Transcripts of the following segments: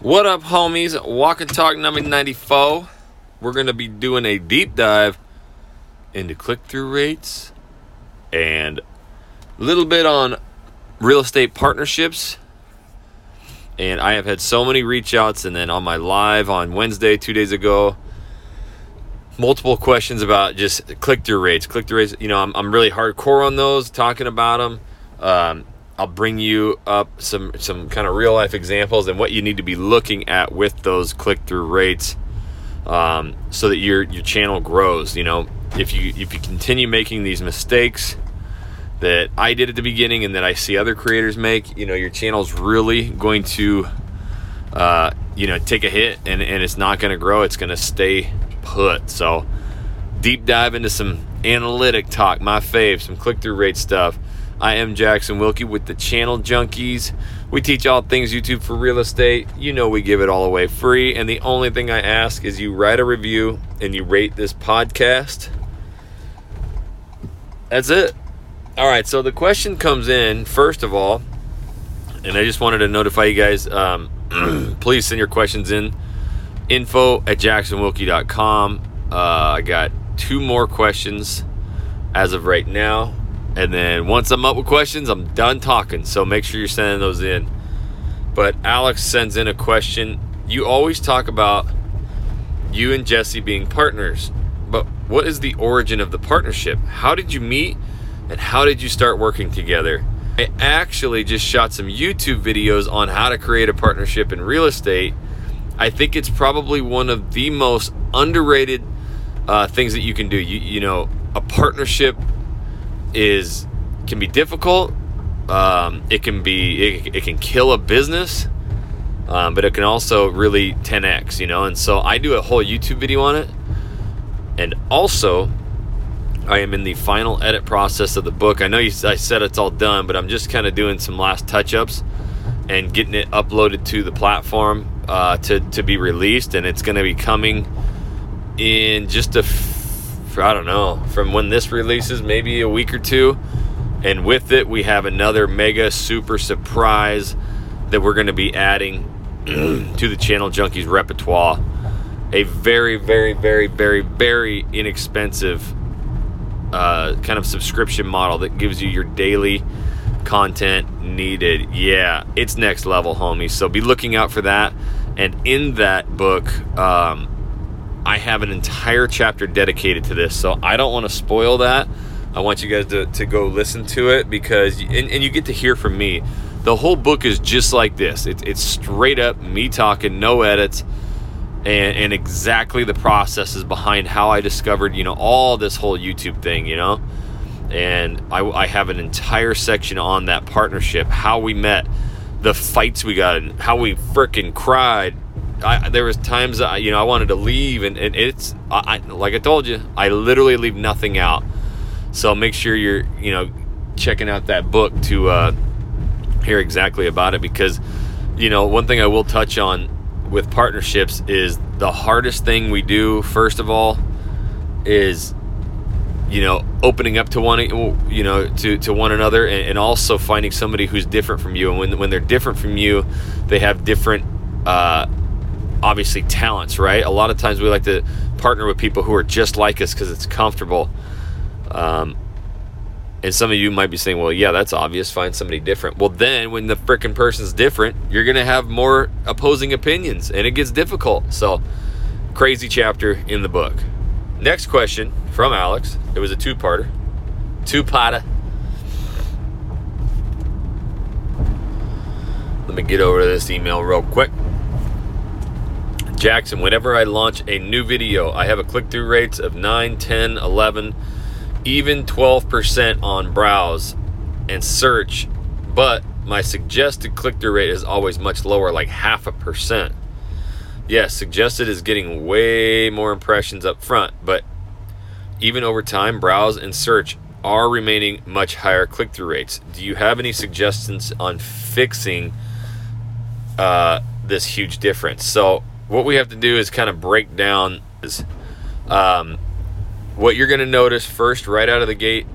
What up, homies? Walk and Talk number 94. We're going to be doing a deep dive into click through rates and a little bit on real estate partnerships. And I have had so many reach outs, and then on my live on Wednesday, two days ago, multiple questions about just click through rates. Click through rates, you know, I'm, I'm really hardcore on those, talking about them. Um, I'll bring you up some some kind of real life examples and what you need to be looking at with those click through rates, um, so that your your channel grows. You know, if you if you continue making these mistakes that I did at the beginning and that I see other creators make, you know, your channel's really going to, uh, you know, take a hit and and it's not going to grow. It's going to stay put. So deep dive into some analytic talk, my fave, some click through rate stuff I am Jackson Wilkie with the Channel Junkies. We teach all things YouTube for real estate. You know, we give it all away free. And the only thing I ask is you write a review and you rate this podcast. That's it. All right, so the question comes in, first of all, and I just wanted to notify you guys um, please send your questions in info at jacksonwilkie.com. Uh, I got two more questions as of right now. And then once I'm up with questions, I'm done talking. So make sure you're sending those in. But Alex sends in a question. You always talk about you and Jesse being partners. But what is the origin of the partnership? How did you meet and how did you start working together? I actually just shot some YouTube videos on how to create a partnership in real estate. I think it's probably one of the most underrated uh, things that you can do. You, you know, a partnership is can be difficult. Um, it can be it, it, can kill a business, um, but it can also really 10x. You know, and so I do a whole YouTube video on it, and also I am in the final edit process of the book. I know you, I said it's all done, but I'm just kind of doing some last touch ups and getting it uploaded to the platform uh, to to be released, and it's going to be coming in just a I don't know, from when this releases, maybe a week or two. And with it, we have another mega super surprise that we're going to be adding to the Channel Junkies repertoire. A very, very, very, very, very inexpensive uh, kind of subscription model that gives you your daily content needed. Yeah, it's next level, homies. So be looking out for that. And in that book, um, I have an entire chapter dedicated to this, so I don't want to spoil that. I want you guys to, to go listen to it because, and, and you get to hear from me. The whole book is just like this. It, it's straight up me talking, no edits, and, and exactly the processes behind how I discovered, you know, all this whole YouTube thing, you know. And I, I have an entire section on that partnership, how we met, the fights we got, how we freaking cried, I, there was times that, you know I wanted to leave, and, and it's I, like I told you, I literally leave nothing out. So make sure you're you know checking out that book to uh, hear exactly about it because you know one thing I will touch on with partnerships is the hardest thing we do. First of all, is you know opening up to one you know to, to one another and, and also finding somebody who's different from you and when, when they're different from you they have different uh, obviously talents, right? A lot of times we like to partner with people who are just like us because it's comfortable. Um, and some of you might be saying, well, yeah, that's obvious. Find somebody different. Well, then when the freaking person's different, you're going to have more opposing opinions and it gets difficult. So, crazy chapter in the book. Next question from Alex. It was a two parter. Two parter. Let me get over to this email real quick. Jackson, whenever I launch a new video, I have a click through rates of 9, 10, 11, even 12% on browse and search, but my suggested click through rate is always much lower, like half a percent. Yes, suggested is getting way more impressions up front, but even over time, browse and search are remaining much higher click through rates. Do you have any suggestions on fixing uh, this huge difference? So, what we have to do is kind of break down is um, what you're going to notice first right out of the gate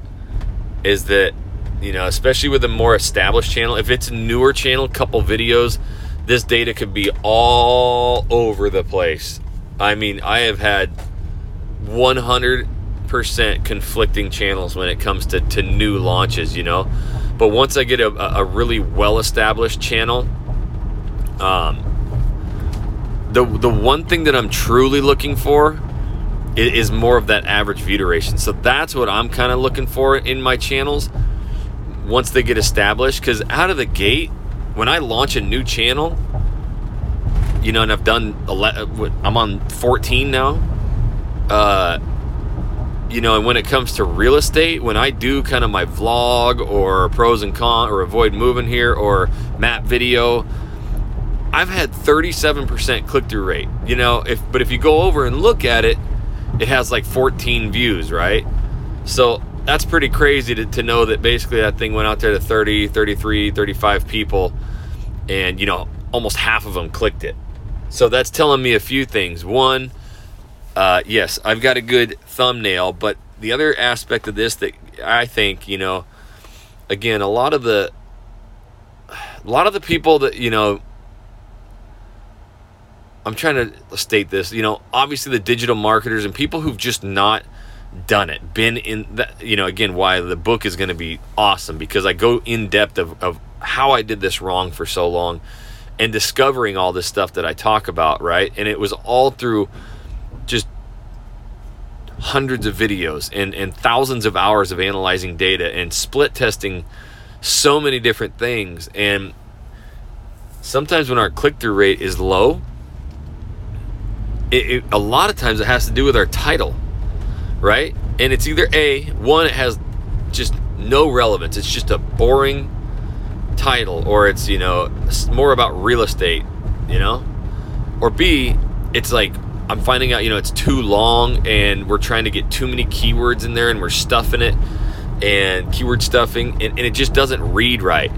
is that you know especially with a more established channel if it's a newer channel couple videos this data could be all over the place. I mean, I have had 100% conflicting channels when it comes to, to new launches, you know. But once I get a, a really well established channel, um, the the one thing that I'm truly looking for is, more of that average view duration. So that's what I'm kind of looking for in my channels once they get established. Because out of the gate, when I launch a new channel, you know, and I've done 11, I'm on 14 now. Uh, you know, and when it comes to real estate, when I do kind of my vlog or pros and cons or avoid moving here or map video, I've had 37% click through rate. You know, if but if you go over and look at it, it has like 14 views, right? So that's pretty crazy to, to know that basically that thing went out there to 30, 33, 35 people, and you know, almost half of them clicked it. So that's telling me a few things. One, uh, yes, I've got a good thumbnail, but the other aspect of this that I think, you know, again, a lot of the a lot of the people that, you know, I'm trying to state this, you know, obviously the digital marketers and people who've just not done it, been in that, you know, again, why the book is going to be awesome because I go in depth of, of how I did this wrong for so long and discovering all this stuff that I talk about, right? And it was all through just hundreds of videos and, and thousands of hours of analyzing data and split testing so many different things. And sometimes when our click through rate is low, it, it, a lot of times it has to do with our title, right? And it's either A, one, it has just no relevance, it's just a boring title, or it's, you know, more about real estate, you know? Or B, it's like I'm finding out, you know, it's too long and we're trying to get too many keywords in there and we're stuffing it and keyword stuffing and, and it just doesn't read right.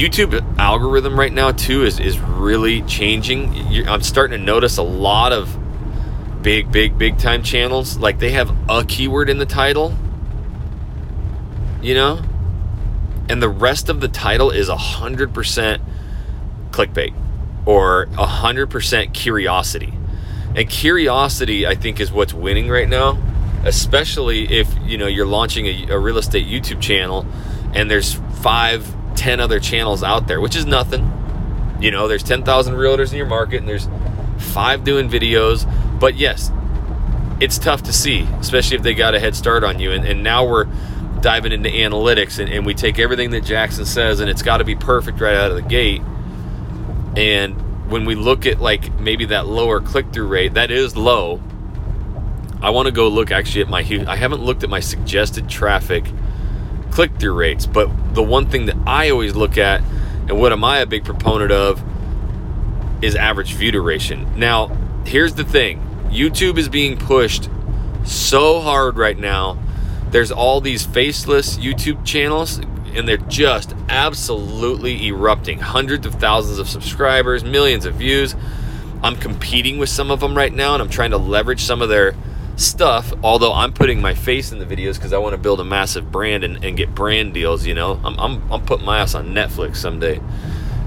YouTube algorithm right now too is is really changing. I'm starting to notice a lot of big, big, big time channels like they have a keyword in the title, you know, and the rest of the title is a hundred percent clickbait or a hundred percent curiosity. And curiosity, I think, is what's winning right now, especially if you know you're launching a, a real estate YouTube channel and there's five 10 other channels out there, which is nothing. You know, there's 10,000 realtors in your market and there's five doing videos. But yes, it's tough to see, especially if they got a head start on you. And, and now we're diving into analytics and, and we take everything that Jackson says and it's got to be perfect right out of the gate. And when we look at like maybe that lower click through rate, that is low. I want to go look actually at my, I haven't looked at my suggested traffic click through rates. But the one thing that I always look at, and what am I a big proponent of, is average view duration. Now, here's the thing YouTube is being pushed so hard right now. There's all these faceless YouTube channels, and they're just absolutely erupting. Hundreds of thousands of subscribers, millions of views. I'm competing with some of them right now, and I'm trying to leverage some of their stuff. Although I'm putting my face in the videos because I want to build a massive brand and, and get brand deals. You know, I'm, I'm, I'm putting my ass on Netflix someday.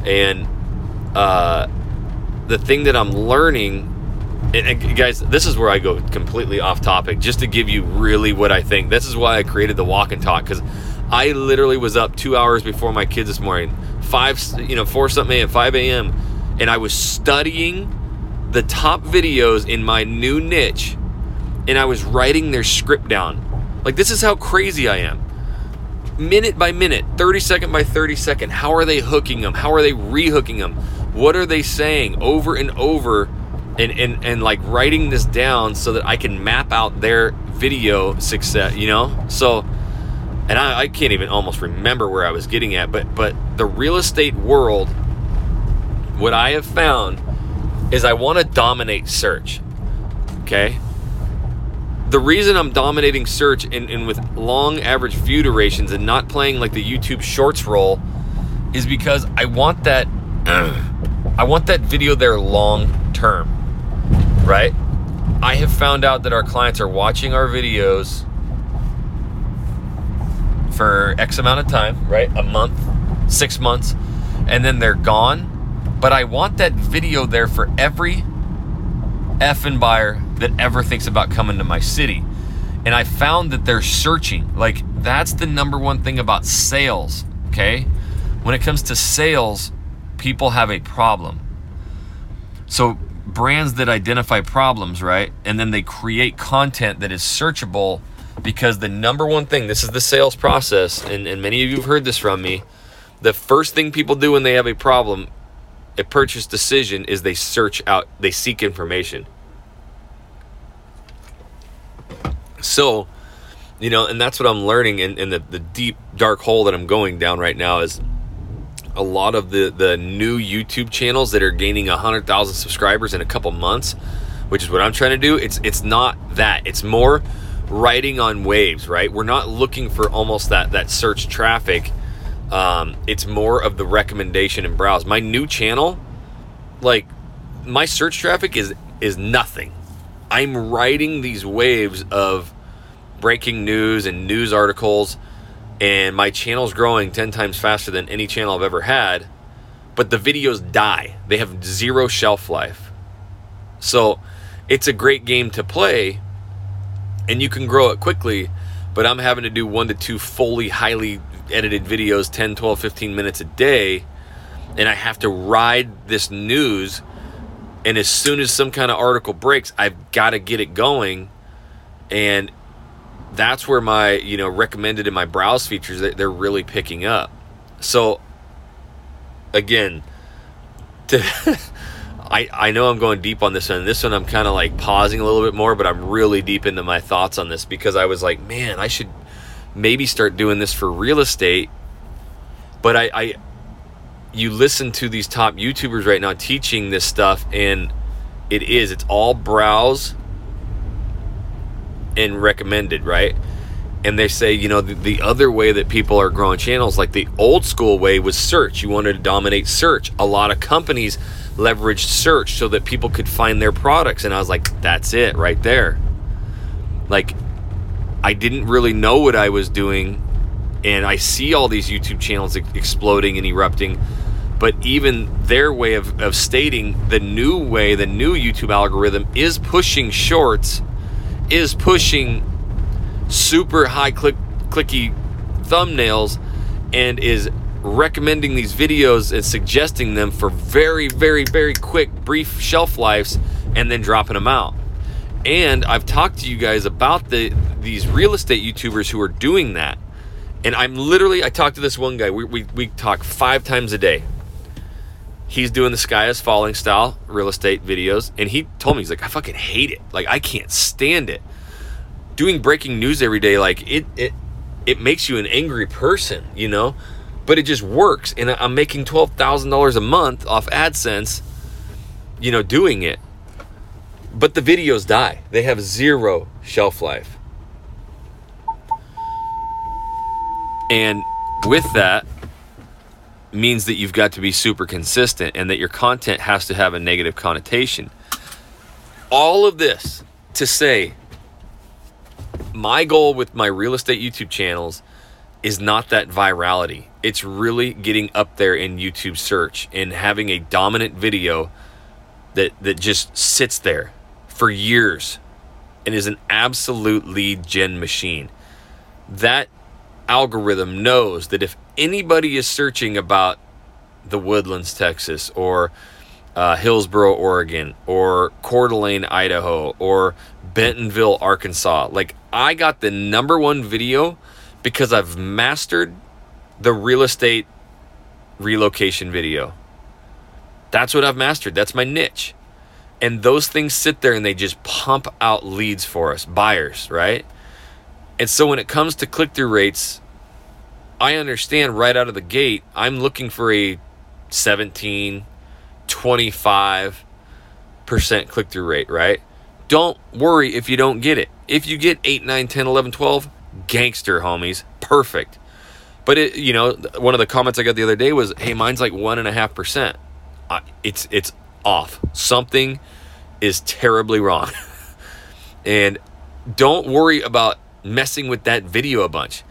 And uh, the thing that I'm learning, and, and guys, this is where I go completely off topic, just to give you really what I think. This is why I created the walk and talk because I literally was up two hours before my kids this morning, five, you know, four something a.m., five a.m., and I was studying the top videos in my new niche and I was writing their script down. Like, this is how crazy I am. Minute by minute, 30 second by 30 second, how are they hooking them? How are they rehooking them? What are they saying over and over? And, and, and like writing this down so that I can map out their video success, you know? So, and I, I can't even almost remember where I was getting at, but, but the real estate world, what I have found is I want to dominate search. Okay? The reason I'm dominating search and, and with long average view durations and not playing like the YouTube Shorts role is because I want that I want that video there long term, right? I have found out that our clients are watching our videos for X amount of time, right? A month, six months, and then they're gone but I want that video there for every effing buyer that ever thinks about coming to my city. And I found that they're searching. Like, that's the number one thing about sales, okay? When it comes to sales, people have a problem. So, brands that identify problems, right? And then they create content that is searchable because the number one thing, this is the sales process, and, and many of you have heard this from me. The first thing people do when they have a problem, a purchase decision, is they search out, they seek information. So, you know, and that's what I'm learning in, in the, the deep, dark hole that I'm going down right now is a lot of the, the new YouTube channels that are gaining 100,000 subscribers in a couple months, which is what I'm trying to do. It's, it's not that. It's more riding on waves, right? We're not looking for almost that, that search traffic. Um, it's more of the recommendation and browse. My new channel, like my search traffic is, is nothing. I'm riding these waves of breaking news and news articles, and my channel's growing 10 times faster than any channel I've ever had. But the videos die, they have zero shelf life. So it's a great game to play, and you can grow it quickly. But I'm having to do one to two fully highly edited videos, 10, 12, 15 minutes a day. And I have to ride this news and as soon as some kind of article breaks, I've got to get it going. And that's where my, you know, recommended in my browse features, they're really picking up. So, again, to, I, I know I'm going deep on this one. This one I'm kind of like pausing a little bit more, but I'm really deep into my thoughts on this because I was like, man, I should maybe start doing this for real estate. But I, I you listen to these top YouTubers right now teaching this stuff, and it is, it's all browse and recommended, right? And they say, you know, the, the, other way that people are growing channels, like the old school way was search. You wanted to dominate search. A lot of companies leveraged search so that people could find their products. And I was like, that's it right there. Like, I didn't really know what I was doing. And I see all these YouTube channels exploding and erupting but even their way of, of stating the new way, the new YouTube algorithm is pushing shorts, is pushing super high click clicky thumbnails, and is recommending these videos and suggesting them for very, very, very quick, brief shelf lives, and then dropping them out. And I've talked to you guys about the these real estate YouTubers who are doing that. And I'm literally, I talked to this one guy. We, we, we talk five times a day he's doing the sky is falling style real estate videos and he told me he's like i fucking hate it. Like i can't stand it. Doing breaking news every day like it it it makes you an angry person you know? But it just works and i'm making $12000 a month off adsense you know doing it. But the videos die. They have zero shelf life. And with that means that you've got to be super consistent and that your content has to have a negative connotation. All of this to say, my goal with my real estate YouTube channels is not that virality. It's really getting up there in YouTube search and having a dominant video that that just sits there for years and is an absolute lead gen machine. That algorithm knows that if anybody is searching about the Woodlands, Texas, or uh, Hillsboro, Oregon, or Coeur d'Alene, Idaho, or Bentonville, Arkansas, like I got the number one video because I've mastered the real estate relocation video. That's what I've mastered. That's my niche. And those things sit there and they just pump out leads for us, buyers, right? And so when it comes to click through rates, I understand right out of the gate, I'm looking for a 17, 25% click through rate, right? Don't worry if you don't get it. If you get 8, 9, 10, 11, 12, gangster, homies. Perfect. But it, you know, one of the comments I got the other day was, "Hey, mine's like one and a half percent. It's it's off. Something is terribly wrong." and don't worry about messing with that video a bunch.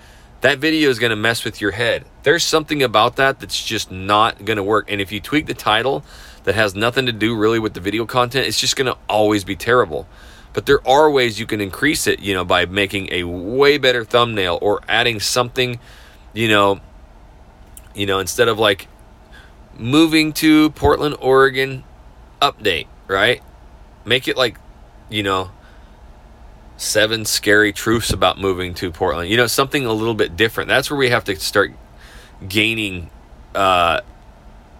that video is going to mess with your head. There's something about that that's just not going to work. And if you tweak the title that has nothing to do really with the video content, it's just going to always be terrible. But there are ways you can increase it, you know, by making a way better thumbnail or adding something, you know, you know, instead of like moving to Portland, Oregon update, right? Make it like, you know, seven scary truths about moving to Portland. You know, something a little bit different. That's where we have to start gaining uh,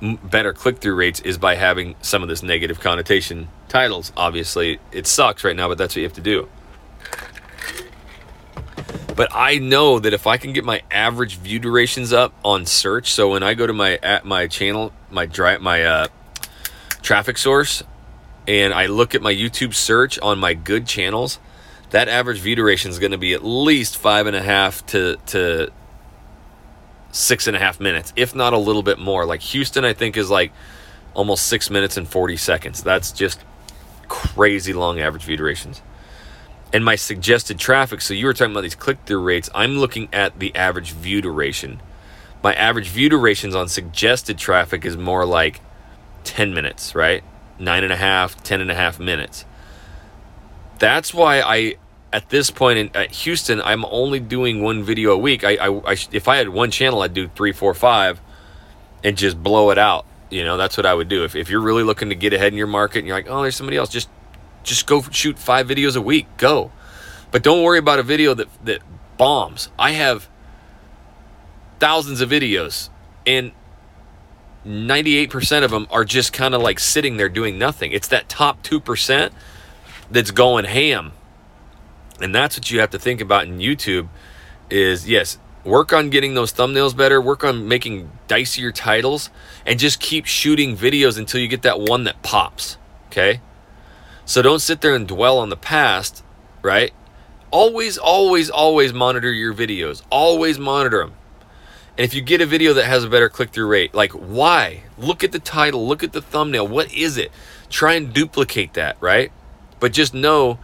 better click through rates is by having some of this negative connotation titles. Obviously, it sucks right now, but that's what you have to do. But I know that if I can get my average view durations up on search, so when I go to my at my channel, my drive, my uh, traffic source, and I look at my YouTube search on my good channels, that average view duration is going to be at least five and a half to to six and a half minutes, if not a little bit more. Like Houston, I think is like almost six minutes and forty seconds. That's just crazy long average view durations. And my suggested traffic. So you were talking about these click through rates. I'm looking at the average view duration. My average view durations on suggested traffic is more like 10 minutes, right? Nine and a half, ten and a half minutes. That's why I at this point in at Houston, I'm only doing one video a week. I, I, I, if I had one channel, I'd do three, four, five, and just blow it out. You know, that's what I would do. If, if you're really looking to get ahead in your market, and you're like, oh, there's somebody else, just just go shoot five videos a week. Go, but don't worry about a video that that bombs. I have thousands of videos, and 98% of them are just kind of like sitting there doing nothing. It's that top 2% that's going ham and that's what you have to think about in YouTube is yes, work on getting those thumbnails better, work on making dicier titles, and just keep shooting videos until you get that one that pops. Okay? So don't sit there and dwell on the past, right? Always, always, always monitor your videos. Always monitor them. And if you get a video that has a better click through rate, like why? Look at the title, look at the thumbnail. What is it? Try and duplicate that, right? But just know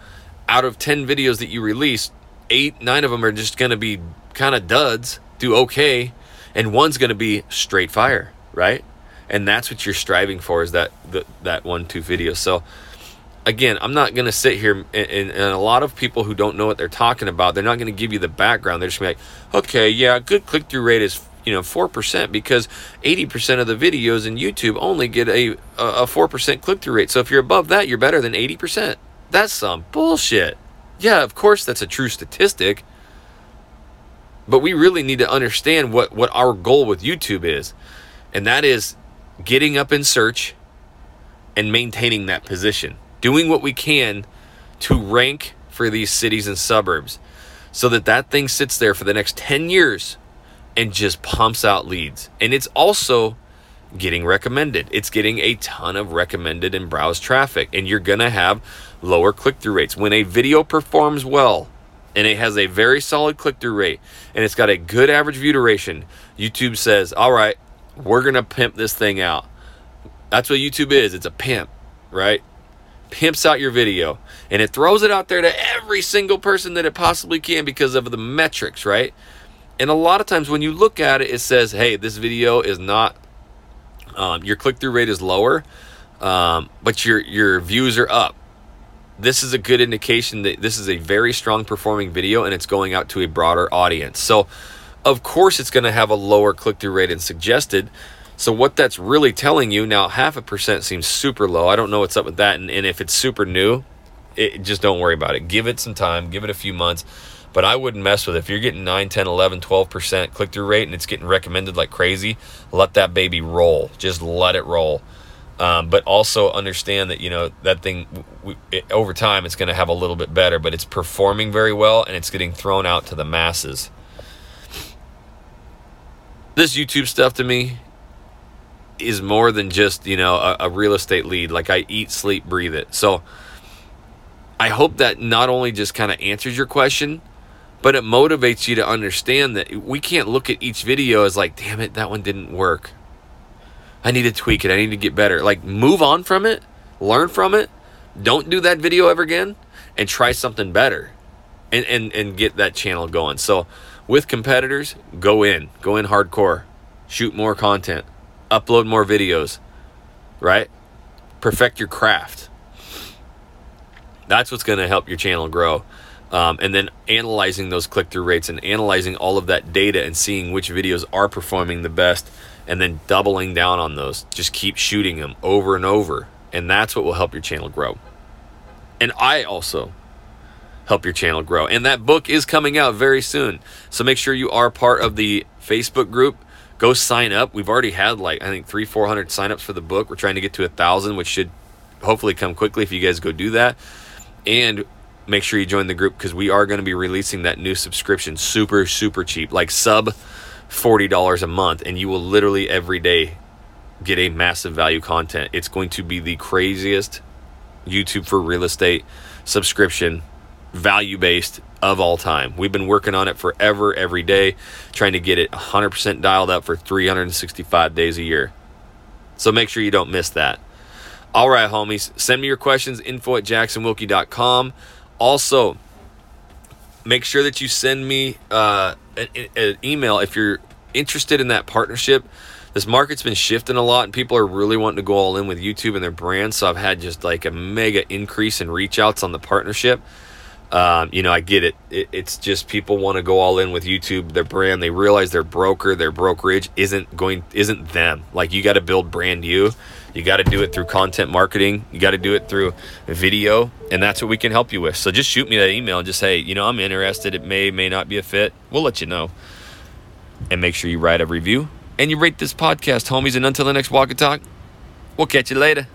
out of 10 videos that you release, eight, nine of them are just going to be kind of duds, do okay, and one's going to be straight fire, right? And that's what you're striving for is that the, that one, two videos. So, again, I'm not going to sit here and, and, and, a lot of people who don't know what they're talking about, they're not going to give you the background. They're just going to be like, okay, yeah, a good click through rate is you know 4% because 80% of the videos in YouTube only get a a 4% click through rate. So if you're above that, you're better than 80%. That's some bullshit. Yeah, of course that's a true statistic. But we really need to understand what, what our goal with YouTube is. And that is getting up in search and maintaining that position. Doing what we can to rank for these cities and suburbs so that that thing sits there for the next 10 years and just pumps out leads. And it's also getting recommended. It's getting a ton of recommended and browse traffic. And you're going to have lower click through rates. When a video performs well and it has a very solid click through rate and it's got a good average view duration, YouTube says, all right, we're going to pimp this thing out. That's what YouTube is. It's a pimp, right? Pimps out your video and it throws it out there to every single person that it possibly can because of the metrics, right? And a lot of times when you look at it, it says, hey, this video is not, um, your click through rate is lower, um, but your, your views are up this is a good indication that this is a very strong performing video and it's going out to a broader audience. So, of course, it's going to have a lower click through rate than suggested. So, what that's really telling you now, half a percent seems super low. I don't know what's up with that. And, and if it's super new, it, just don't worry about it. Give it some time, give it a few months. But I wouldn't mess with it. If you're getting 9, 10, 11, 12% click through rate and it's getting recommended like crazy, let that baby roll. Just let it roll. Um, but also understand that you know that thing we, it, over time it's going to have a little bit better but it's performing very well and it's getting thrown out to the masses. This youtube stuff to me is more than just you know a, a real estate lead. Like i eat sleep breathe it. So i hope that not only just kind of answers your question but it motivates you to understand that we can't look at each video as like damn it that one didn't work I need to tweak it. I need to get better. Like, move on from it, learn from it. Don't do that video ever again and try something better and, and, and get that channel going. So, with competitors, go in, go in hardcore, shoot more content, upload more videos, right? Perfect your craft. That's what's going to help your channel grow. Um, and then analyzing those click through rates and analyzing all of that data and seeing which videos are performing the best and then doubling down on those. Just keep shooting them over and over. And that's what will help your channel grow. And I also help your channel grow. And that book is coming out very soon. So make sure you are part of the Facebook group. Go sign up. We've already had like, I think, three, 400 signups for the book. We're trying to get to a thousand, which should hopefully come quickly if you guys go do that. And make sure you join the group because we are going to be releasing that new subscription super, super cheap, like sub $40 a month. And you will literally every day get a massive value content. It's going to be the craziest YouTube for real estate subscription, value based of all time. We've been working on it forever, every day, trying to get it 100% dialed up for 365 days a year. So make sure you don't miss that. All right, homies, send me your questions, info at jacksonwilkie.com. Also, make sure that you send me uh, an, an email if you're interested in that partnership this market's been shifting a lot and people are really wanting to go all in with YouTube and their brand. So I've had just like a mega increase in reach outs on the partnership. Um, you know, I get it. it. It's just people want to go all in with YouTube, their brand. They realize their broker, their brokerage isn't going, isn't them. Like you got to build brand you. You got to do it through content marketing. You got to do it through video, and that's what we can help you with. So just shoot me that email and just say, you know, I'm interested. It may, may not be a fit. We'll let you know. And make sure you write a review and you rate this podcast, homies. And until the next walk and talk, we'll catch you later.